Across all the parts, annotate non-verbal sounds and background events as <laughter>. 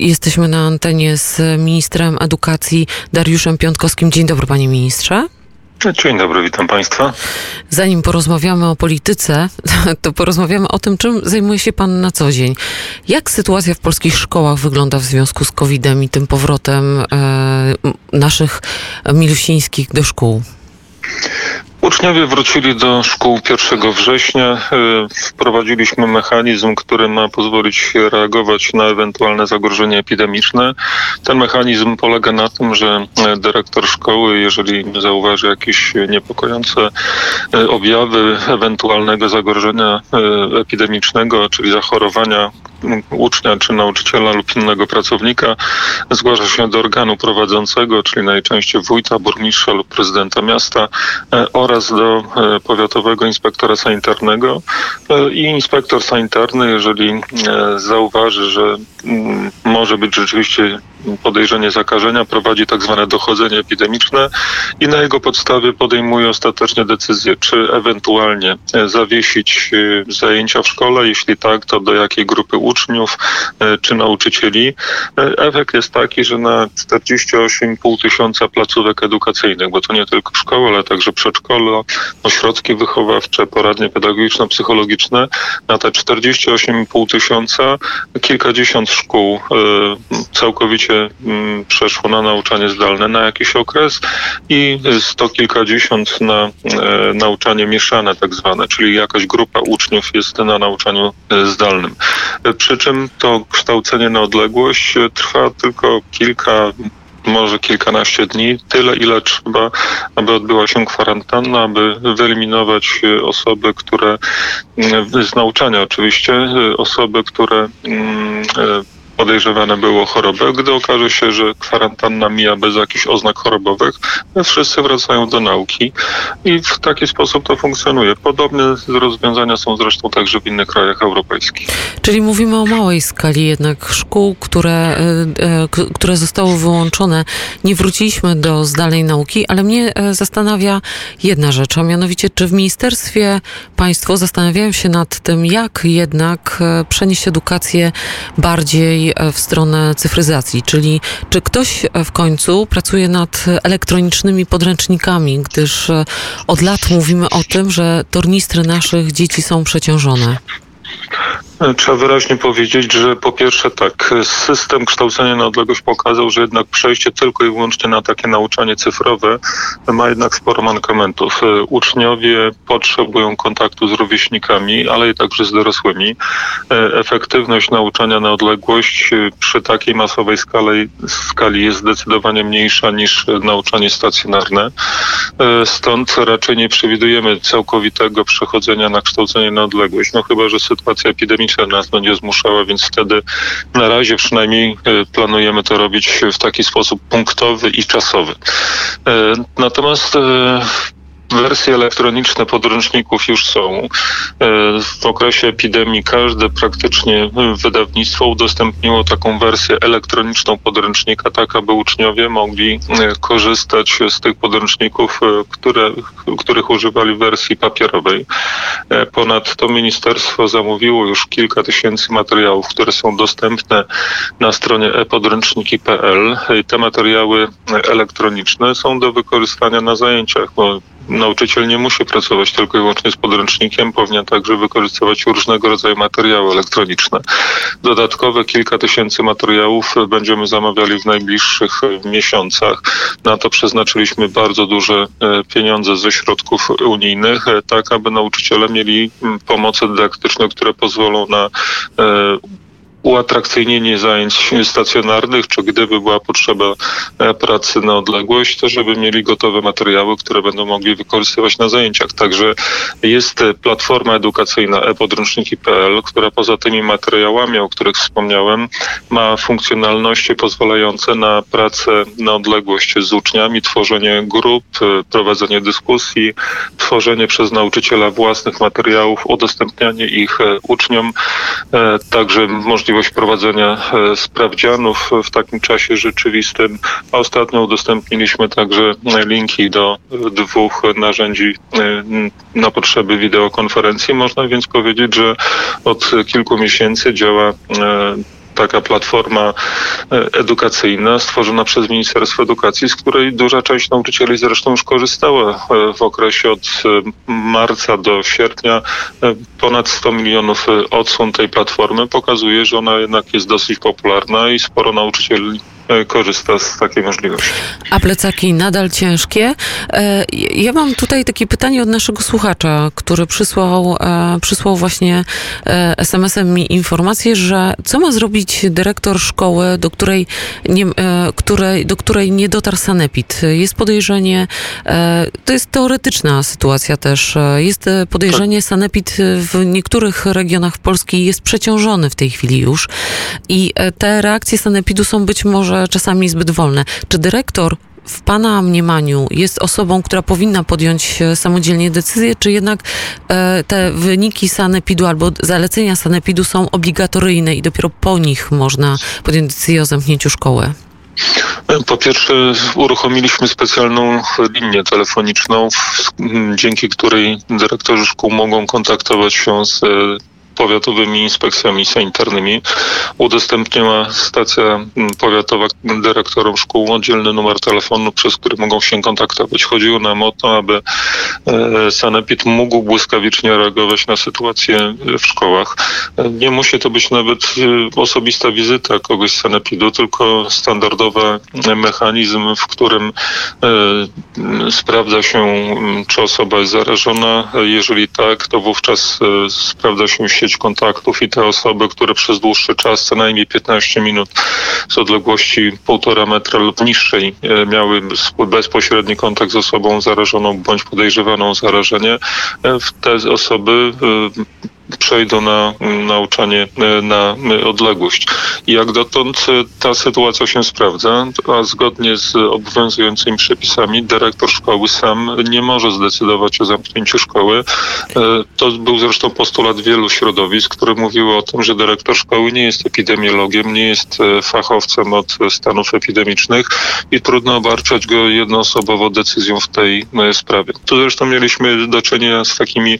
Jesteśmy na antenie z ministrem edukacji Dariuszem Piątkowskim. Dzień dobry, panie ministrze. Dzień dobry, witam Państwa. Zanim porozmawiamy o polityce, <laughs> to porozmawiamy o tym, czym zajmuje się Pan na co dzień. Jak sytuacja w polskich szkołach wygląda w związku z COVID-em i tym powrotem e, naszych milusińskich do szkół? Uczniowie wrócili do szkół 1 września. E, wprowadziliśmy mechanizm, który ma pozwolić reagować na ewentualne zagrożenie epidemiczne. Ten mechanizm polega na tym, że e, dyrektor szkoły, jeżeli zauważy jakieś niepokojące e, objawy ewentualnego zagrożenia epidemicznego, czyli zachorowania ucznia czy nauczyciela lub innego pracownika, zgłasza się do organu prowadzącego, czyli najczęściej wójta, burmistrza lub prezydenta miasta do e, powiatowego inspektora sanitarnego. E, i inspektor sanitarny, jeżeli e, zauważy, że może być rzeczywiście podejrzenie zakażenia, prowadzi tak zwane dochodzenie epidemiczne i na jego podstawie podejmuje ostatecznie decyzję, czy ewentualnie zawiesić zajęcia w szkole, jeśli tak, to do jakiej grupy uczniów czy nauczycieli. Efekt jest taki, że na 48,5 tysiąca placówek edukacyjnych, bo to nie tylko szkoły, ale także przedszkola, ośrodki wychowawcze, poradnie pedagogiczno-psychologiczne. Na te 48,5 tysiąca kilkadziesiąt szkół e, całkowicie mm, przeszło na nauczanie zdalne na jakiś okres i sto kilkadziesiąt na e, nauczanie mieszane tak zwane, czyli jakaś grupa uczniów jest na nauczaniu e, zdalnym. Przy czym to kształcenie na odległość trwa tylko kilka może kilkanaście dni, tyle ile trzeba, aby odbyła się kwarantanna, aby wyeliminować e, osoby, które mm, z nauczania oczywiście, e, osoby, które mm, e, podejrzewane było chorobę. Gdy okaże się, że kwarantanna mija bez jakichś oznak chorobowych, wszyscy wracają do nauki i w taki sposób to funkcjonuje. Podobne rozwiązania są zresztą także w innych krajach europejskich. Czyli mówimy o małej skali jednak szkół, które, e, e, które zostały wyłączone. Nie wróciliśmy do zdalnej nauki, ale mnie e, zastanawia jedna rzecz, a mianowicie czy w ministerstwie państwo zastanawiają się nad tym, jak jednak przenieść edukację bardziej E, w stronę cyfryzacji, czyli czy ktoś e, w końcu pracuje nad elektronicznymi podręcznikami, gdyż e, od lat mówimy o tym, że tornistry naszych dzieci są przeciążone. Trzeba wyraźnie powiedzieć, że po pierwsze tak, system kształcenia na odległość pokazał, że jednak przejście tylko i wyłącznie na takie nauczanie cyfrowe ma jednak sporo mankamentów. Uczniowie potrzebują kontaktu z rówieśnikami, ale i także z dorosłymi. Efektywność nauczania na odległość przy takiej masowej skali, skali jest zdecydowanie mniejsza niż nauczanie stacjonarne. Stąd raczej nie przewidujemy całkowitego przechodzenia na kształcenie na odległość, no chyba, że sytuacja epidemiczna nas będzie zmuszała, więc wtedy na razie przynajmniej e, planujemy to robić w taki sposób punktowy i czasowy. E, natomiast e, Wersje elektroniczne podręczników już są. E, w okresie epidemii każde praktycznie wydawnictwo udostępniło taką wersję elektroniczną podręcznika, tak aby uczniowie mogli e, korzystać z tych podręczników, e, które, których używali w wersji papierowej. Ponadto ministerstwo zamówiło już kilka tysięcy materiałów, które są dostępne na stronie e-podręczniki.pl. Te materiały elektroniczne są do wykorzystania na zajęciach, nauczyciel nie musi pracować tylko i wyłącznie z podręcznikiem, powinien także wykorzystywać różnego rodzaju materiały elektroniczne. Dodatkowe kilka tysięcy materiałów będziemy zamawiali w najbliższych miesiącach. Na to przeznaczyliśmy bardzo duże e, pieniądze ze środków unijnych, e, tak aby nauczyciele mieli pomoce dydaktyczne, które pozwolą na e, uatrakcyjnienie zajęć stacjonarnych, czy gdyby była potrzeba e, pracy na odległość, to żeby mieli gotowe materiały, które będą mogli wykorzystywać na zajęciach. Także jest platforma edukacyjna e-podręczniki.pl, która poza tymi materiałami, o których wspomniałem, ma funkcjonalności pozwalające na pracę na odległość z uczniami, tworzenie grup, e, prowadzenie dyskusji, tworzenie przez nauczyciela własnych materiałów, udostępnianie ich e, uczniom, także możliwość możliwość prowadzenia e, sprawdzianów w takim czasie rzeczywistym. A ostatnio udostępniliśmy także linki do dwóch narzędzi e, na potrzeby wideokonferencji. Można więc powiedzieć, że od kilku miesięcy działa e, taka platforma edukacyjna stworzona przez Ministerstwo Edukacji, z której duża część nauczycieli zresztą już korzystała w okresie od marca do sierpnia. Ponad 100 milionów odsłon tej platformy pokazuje, że ona jednak jest dosyć popularna i sporo nauczycieli E, korzysta z takiej możliwości. A plecaki nadal ciężkie? E, ja mam tutaj takie pytanie od naszego słuchacza, który przysłał, e, przysłał właśnie SMS-em mi informację, że co ma zrobić dyrektor szkoły, do której nie, której, do której nie dotarł sanepid? Jest podejrzenie, to jest teoretyczna sytuacja też, jest podejrzenie, tak. sanepid w niektórych regionach Polski jest przeciążony w tej chwili już i te reakcje sanepidu są być może czasami zbyt wolne. Czy dyrektor w Pana mniemaniu jest osobą, która powinna podjąć e, samodzielnie decyzję, czy jednak e, te wyniki sanepidu albo zalecenia sanepidu są obligatoryjne i dopiero po nich można podjąć decyzję o zamknięciu szkoły? Po pierwsze, uruchomiliśmy specjalną linię telefoniczną, dzięki której dyrektorzy szkół mogą kontaktować się z powiatowymi inspekcjami sanitarnymi. Udostępniła stacja mm, powiatowa dyrektorom szkół oddzielny numer telefonu, przez który mogą się kontaktować. Chodziło nam o to, aby e, sanepid mógł błyskawicznie reagować na sytuację w szkołach. Nie musi to być nawet e, osobista wizyta kogoś z sanepidu, tylko standardowy mechanizm, w którym e, sprawdza się, czy osoba jest zarażona. Jeżeli tak, to wówczas sprawdza się sieć kontaktów i te osoby, które przez dłuższy czas, co najmniej 15 minut z odległości półtora metra lub niższej e, miały bezpośredni kontakt z osobą zarażoną bądź podejrzewaną o zarażenie, e, te osoby e, przejdą na nauczanie e, na e, odległość. Jak dotąd e, ta sytuacja się sprawdza, a zgodnie z obowiązującymi przepisami dyrektor szkoły sam nie może zdecydować o zamknięciu szkoły. To był zresztą postulat wielu środowisk, które mówiły o tym, że dyrektor szkoły nie jest epidemiologiem, nie jest fachowcem od stanów epidemicznych i trudno obarczać go jednoosobowo decyzją w tej sprawie. Tu zresztą mieliśmy do czynienia z takimi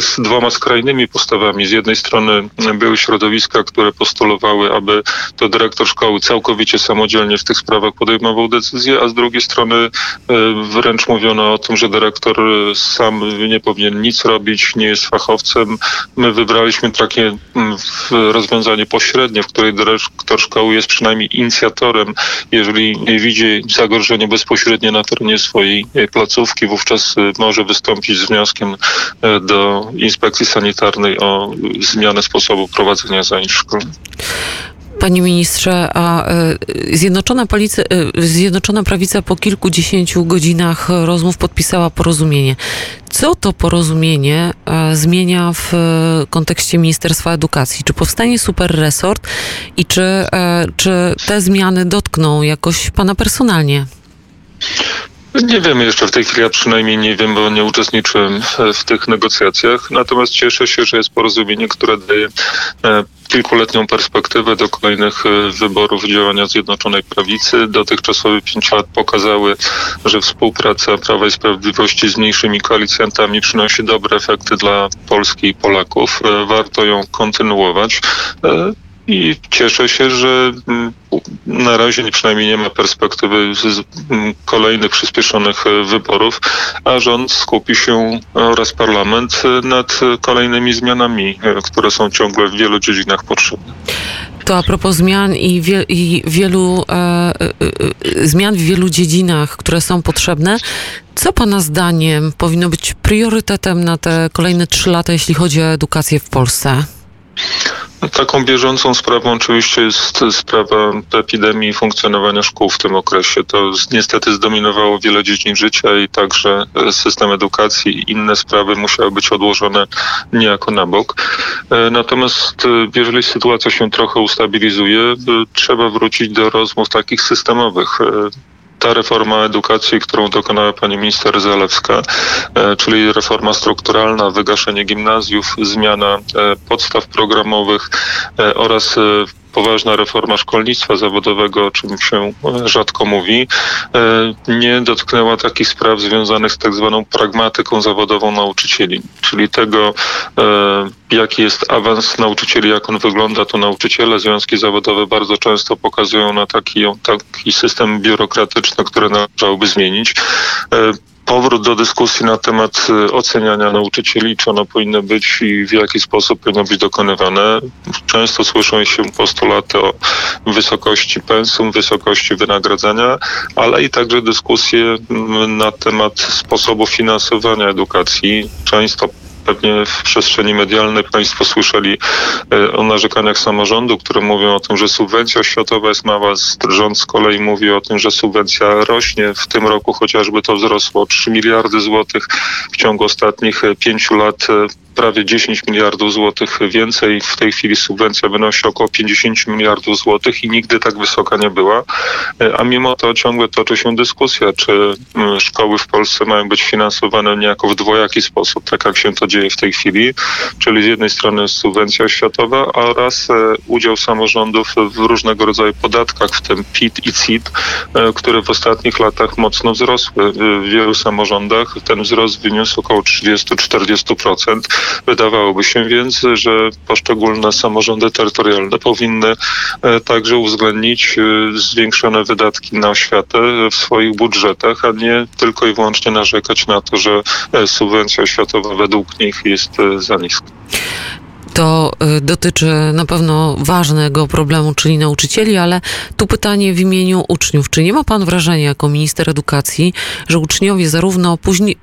z dwoma skrajnymi postawami. Z jednej strony były środowiska, które postulowały, aby to dyrektor szkoły całkowicie samodzielnie w tych sprawach podejmował decyzje, a z drugiej strony e, wręcz mówiono o tym, że dyrektor sam nie powinien nic robić, nie jest fachowcem. My wybraliśmy takie rozwiązanie pośrednie, w której dyrektor szkoły jest przynajmniej inicjatorem, jeżeli widzi zagrożenie bezpośrednie na terenie swojej placówki, wówczas e, może wystąpić z wnioskiem e, do inspekcji sanitarnej o zmianę sposobu prowadzenia zajęć szkolnych. Panie ministrze, a e, Zjednoczona, Policja, e, Zjednoczona Prawica po kilkudziesięciu godzinach rozmów podpisała porozumienie. Co to porozumienie e, zmienia w kontekście Ministerstwa Edukacji? Czy powstanie super resort i czy, czy te zmiany dotkną jakoś pana personalnie? Nie wiemy jeszcze w tej chwili, a przynajmniej nie wiem, bo nie uczestniczyłem w tych negocjacjach. Natomiast cieszę się, że jest porozumienie, które daje e, kilkuletnią perspektywę do kolejnych e, wyborów działania Zjednoczonej Prawicy. Dotychczasowe pięć lat pokazały, że współpraca Prawa i Sprawiedliwości z mniejszymi koalicjantami przynosi dobre efekty dla Polski i Polaków. E, warto ją kontynuować i cieszę się, że mm, na razie przynajmniej nie ma perspektywy mm, kolejnych przyspieszonych e, wyborów, a rząd skupi się oraz parlament e, nad kolejnymi zmianami, e, które są ciągle w wielu dziedzinach potrzebne. To a propos zmian i, wie, i wielu e, e, zmian w wielu dziedzinach, które są potrzebne, co Pana zdaniem powinno być priorytetem na te kolejne trzy lata, jeśli chodzi o edukację w Polsce? Taką bieżącą sprawą oczywiście jest sprawa epidemii funkcjonowania szkół w tym okresie. To niestety zdominowało wiele dziedzin życia i także system edukacji i inne sprawy musiały być odłożone niejako na bok. E, natomiast e, jeżeli sytuacja się trochę ustabilizuje, e, trzeba wrócić do rozmów takich systemowych ta reforma edukacji, którą dokonała pani minister Zalewska, e, czyli reforma strukturalna, wygaszenie gimnazjów, zmiana e, podstaw programowych e, oraz poważna reforma szkolnictwa zawodowego, o czym się rzadko mówi, nie dotknęła takich spraw związanych z tak zwaną pragmatyką zawodową nauczycieli, czyli tego, jaki jest awans nauczycieli, jak on wygląda, to nauczyciele, związki zawodowe bardzo często pokazują na taki, taki system biurokratyczny, który należałoby zmienić powrót do dyskusji na temat y, oceniania nauczycieli, czy ono powinno być i w jaki sposób powinno być dokonywane. Często słyszą się postulaty o wysokości pensum, wysokości wynagradzania, ale i także dyskusje mm, na temat sposobu finansowania edukacji. Często Pewnie w przestrzeni medialnej Państwo słyszeli e, o narzekaniach samorządu, które mówią o tym, że subwencja oświatowa jest mała. Rząd z kolei mówi o tym, że subwencja rośnie. W tym roku chociażby to wzrosło o 3 miliardy złotych w ciągu ostatnich e, pięciu lat e, prawie 10 miliardów złotych więcej. W tej chwili subwencja wynosi około 50 miliardów złotych i nigdy tak wysoka nie była. A mimo to ciągle toczy się dyskusja, czy mm, szkoły w Polsce mają być finansowane niejako w dwojaki sposób, tak jak się to dzieje w tej chwili, czyli z jednej strony subwencja oświatowa oraz e, udział samorządów w różnego rodzaju podatkach, w tym PIT i CIT, e, które w ostatnich latach mocno wzrosły. W wielu samorządach ten wzrost wyniósł około 30-40%. Wydawałoby się więc, że poszczególne samorządy terytorialne powinny e, także uwzględnić e, zwiększone wydatki na oświatę w swoich budżetach, a nie tylko i wyłącznie narzekać na to, że e, subwencja oświatowa według nich jest za niska. To y, dotyczy na pewno ważnego problemu, czyli nauczycieli, ale tu pytanie w imieniu uczniów. Czy nie ma pan wrażenia, jako minister edukacji, że uczniowie zarówno później,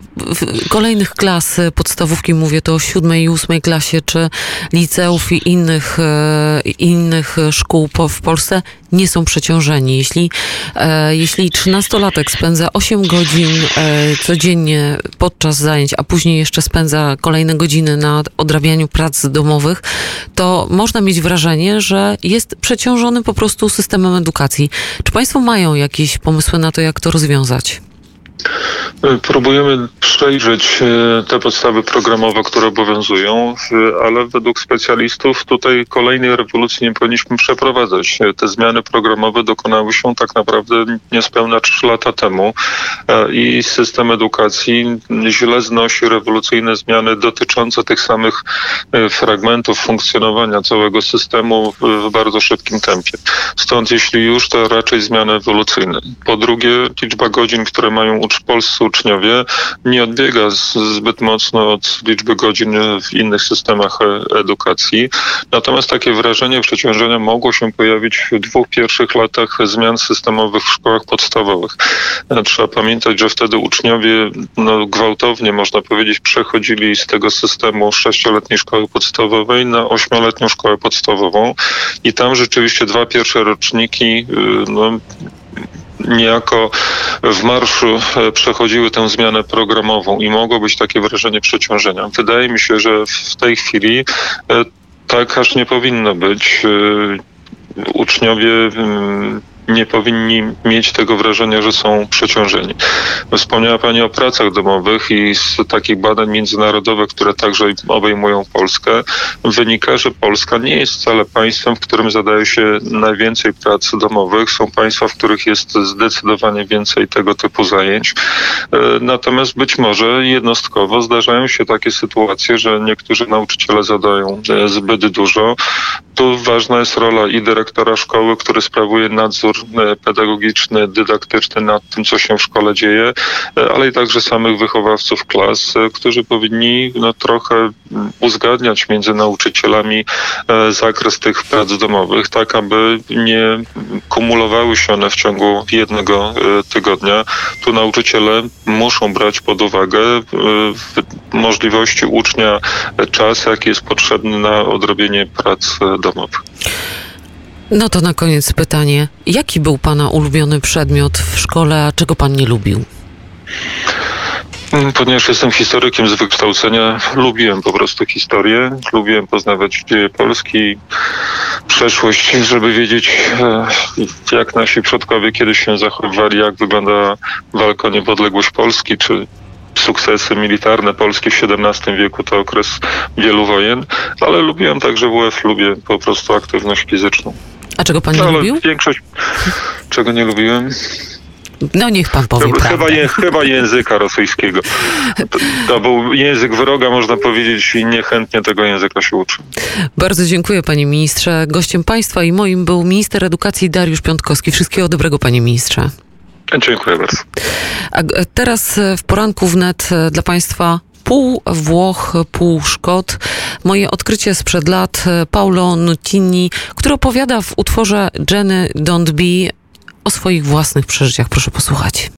kolejnych klas podstawówki, mówię to o siódmej i ósmej klasie, czy liceów i innych, e, innych szkół w Polsce, nie są przeciążeni. Jeśli, e, jeśli 13-latek spędza 8 godzin e, codziennie podczas zajęć, a później jeszcze spędza kolejne godziny na odrabianiu prac domowych, to można mieć wrażenie, że jest przeciążony po prostu systemem edukacji. Czy Państwo mają jakieś pomysły na to, jak to rozwiązać? Próbujemy przejrzeć e, te podstawy programowe, które obowiązują, ale według specjalistów tutaj kolejnej rewolucji nie powinniśmy przeprowadzać. Te zmiany programowe dokonały się tak naprawdę niespełna 3 lata temu e, i system edukacji źle znosi rewolucyjne zmiany dotyczące tych samych e, fragmentów funkcjonowania całego systemu w bardzo szybkim tempie. Stąd jeśli już, to raczej zmiany ewolucyjne. Po drugie, liczba godzin, które mają uczyć polscy uczniowie nie odbiega zbyt mocno od liczby godzin w innych systemach e, edukacji. Natomiast takie wrażenie przeciążenia mogło się pojawić w dwóch pierwszych latach zmian systemowych w szkołach podstawowych. E, trzeba pamiętać, że wtedy uczniowie no, gwałtownie, można powiedzieć, przechodzili z tego systemu sześcioletniej szkoły podstawowej na ośmioletnią szkołę podstawową i tam rzeczywiście dwa pierwsze roczniki y, no, niejako w marszu e, przechodziły tę zmianę programową i mogło być takie wrażenie przeciążenia. Wydaje mi się, że w tej chwili e, tak aż nie powinno być. E, uczniowie mm, nie powinni mieć tego wrażenia, że są przeciążeni. Wspomniała Pani o pracach domowych i z takich badań międzynarodowych, które także obejmują Polskę, wynika, że Polska nie jest wcale państwem, w którym zadaje się najwięcej prac domowych. Są państwa, w których jest zdecydowanie więcej tego typu zajęć. E, natomiast być może jednostkowo zdarzają się takie sytuacje, że niektórzy nauczyciele zadają e, zbyt dużo. Tu ważna jest rola i dyrektora szkoły, który sprawuje nadzór nadzór pedagogiczny, dydaktyczny nad tym, co się w szkole dzieje, ale i także samych wychowawców klas, którzy powinni no, trochę uzgadniać między nauczycielami e, zakres tych prac domowych, tak aby nie kumulowały się one w ciągu jednego e, tygodnia. Tu nauczyciele muszą brać pod uwagę e, możliwości ucznia czas, jaki jest potrzebny na odrobienie prac domowych. No to na koniec pytanie. Jaki był Pana ulubiony przedmiot w szkole, a czego Pan nie lubił? Mm, ponieważ jestem historykiem z wykształcenia, lubiłem po prostu historię, lubiłem poznawać dzieje Polski, przeszłość, żeby wiedzieć, e, jak nasi przodkowie kiedyś się zachowywali, jak wygląda walka o niepodległość Polski, czy sukcesy militarne Polski w XVII wieku to okres wielu wojen, ale lubiłem także WF, lubię po prostu aktywność fizyczną. A czego pan nie No, lubił? większość, czego nie lubiłem? No niech pan powie Chyba, prawdę. chyba, je, chyba języka rosyjskiego. To, to był język wroga, można powiedzieć, i niechętnie tego języka się uczy. Bardzo dziękuję panie ministrze. Gościem państwa i moim był minister edukacji Dariusz Piątkowski. Wszystkiego dobrego panie ministrze. Dziękuję bardzo. A teraz e, w poranku wnet e, dla Państwa pół Włoch, pół Szkot. Moje odkrycie sprzed lat Paulo Nutini, który opowiada w utworze Jenny Don't Be o swoich własnych przeżyciach. Proszę posłuchać.